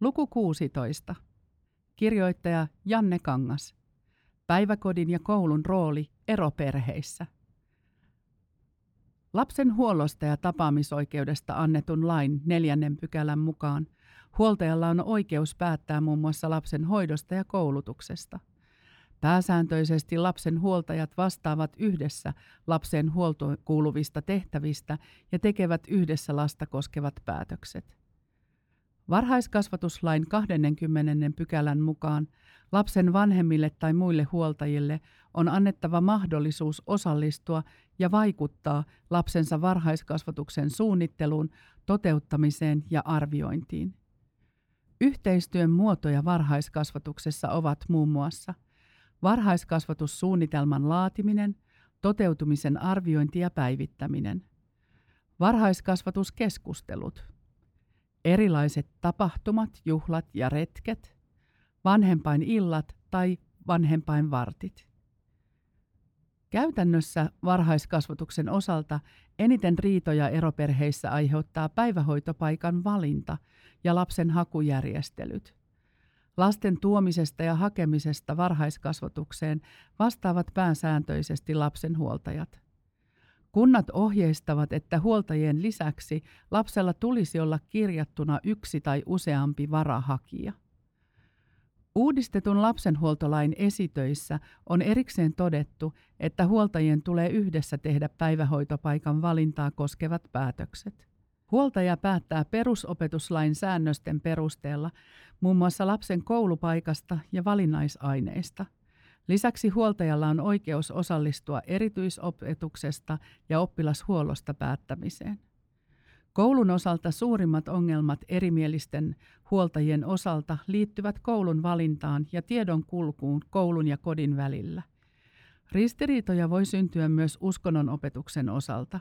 Luku 16. Kirjoittaja Janne Kangas. Päiväkodin ja koulun rooli eroperheissä. Lapsen huollosta ja tapaamisoikeudesta annetun lain neljännen pykälän mukaan huoltajalla on oikeus päättää muun muassa lapsen hoidosta ja koulutuksesta. Pääsääntöisesti lapsen huoltajat vastaavat yhdessä lapsen huoltoon kuuluvista tehtävistä ja tekevät yhdessä lasta koskevat päätökset. Varhaiskasvatuslain 20. pykälän mukaan lapsen vanhemmille tai muille huoltajille on annettava mahdollisuus osallistua ja vaikuttaa lapsensa varhaiskasvatuksen suunnitteluun, toteuttamiseen ja arviointiin. Yhteistyön muotoja varhaiskasvatuksessa ovat muun muassa varhaiskasvatussuunnitelman laatiminen, toteutumisen arviointi ja päivittäminen, varhaiskasvatuskeskustelut – erilaiset tapahtumat, juhlat ja retket, vanhempain illat tai vanhempain vartit. Käytännössä varhaiskasvatuksen osalta eniten riitoja eroperheissä aiheuttaa päivähoitopaikan valinta ja lapsen hakujärjestelyt. Lasten tuomisesta ja hakemisesta varhaiskasvatukseen vastaavat pääsääntöisesti lapsen huoltajat. Kunnat ohjeistavat, että huoltajien lisäksi lapsella tulisi olla kirjattuna yksi tai useampi varahakija. Uudistetun lapsenhuoltolain esitöissä on erikseen todettu, että huoltajien tulee yhdessä tehdä päivähoitopaikan valintaa koskevat päätökset. Huoltaja päättää perusopetuslain säännösten perusteella muun muassa lapsen koulupaikasta ja valinnaisaineista – Lisäksi huoltajalla on oikeus osallistua erityisopetuksesta ja oppilashuollosta päättämiseen. Koulun osalta suurimmat ongelmat erimielisten huoltajien osalta liittyvät koulun valintaan ja tiedon kulkuun koulun ja kodin välillä. Ristiriitoja voi syntyä myös uskonnon opetuksen osalta.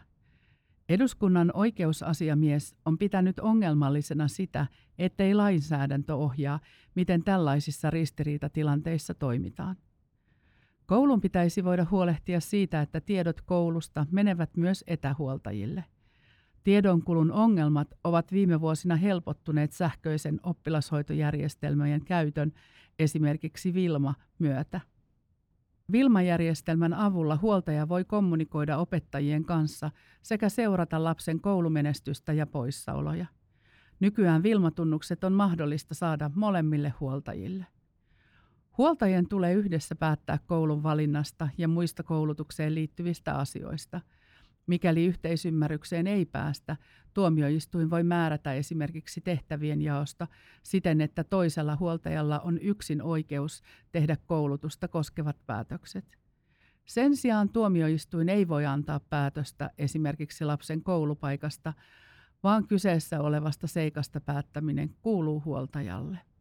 Eduskunnan oikeusasiamies on pitänyt ongelmallisena sitä, ettei lainsäädäntö ohjaa, miten tällaisissa ristiriitatilanteissa toimitaan. Koulun pitäisi voida huolehtia siitä, että tiedot koulusta menevät myös etähuoltajille. Tiedonkulun ongelmat ovat viime vuosina helpottuneet sähköisen oppilashoitojärjestelmien käytön, esimerkiksi Vilma, myötä. Vilma-järjestelmän avulla huoltaja voi kommunikoida opettajien kanssa sekä seurata lapsen koulumenestystä ja poissaoloja. Nykyään Vilma-tunnukset on mahdollista saada molemmille huoltajille. Huoltajien tulee yhdessä päättää koulun valinnasta ja muista koulutukseen liittyvistä asioista. Mikäli yhteisymmärrykseen ei päästä, tuomioistuin voi määrätä esimerkiksi tehtävien jaosta siten, että toisella huoltajalla on yksin oikeus tehdä koulutusta koskevat päätökset. Sen sijaan tuomioistuin ei voi antaa päätöstä esimerkiksi lapsen koulupaikasta, vaan kyseessä olevasta seikasta päättäminen kuuluu huoltajalle.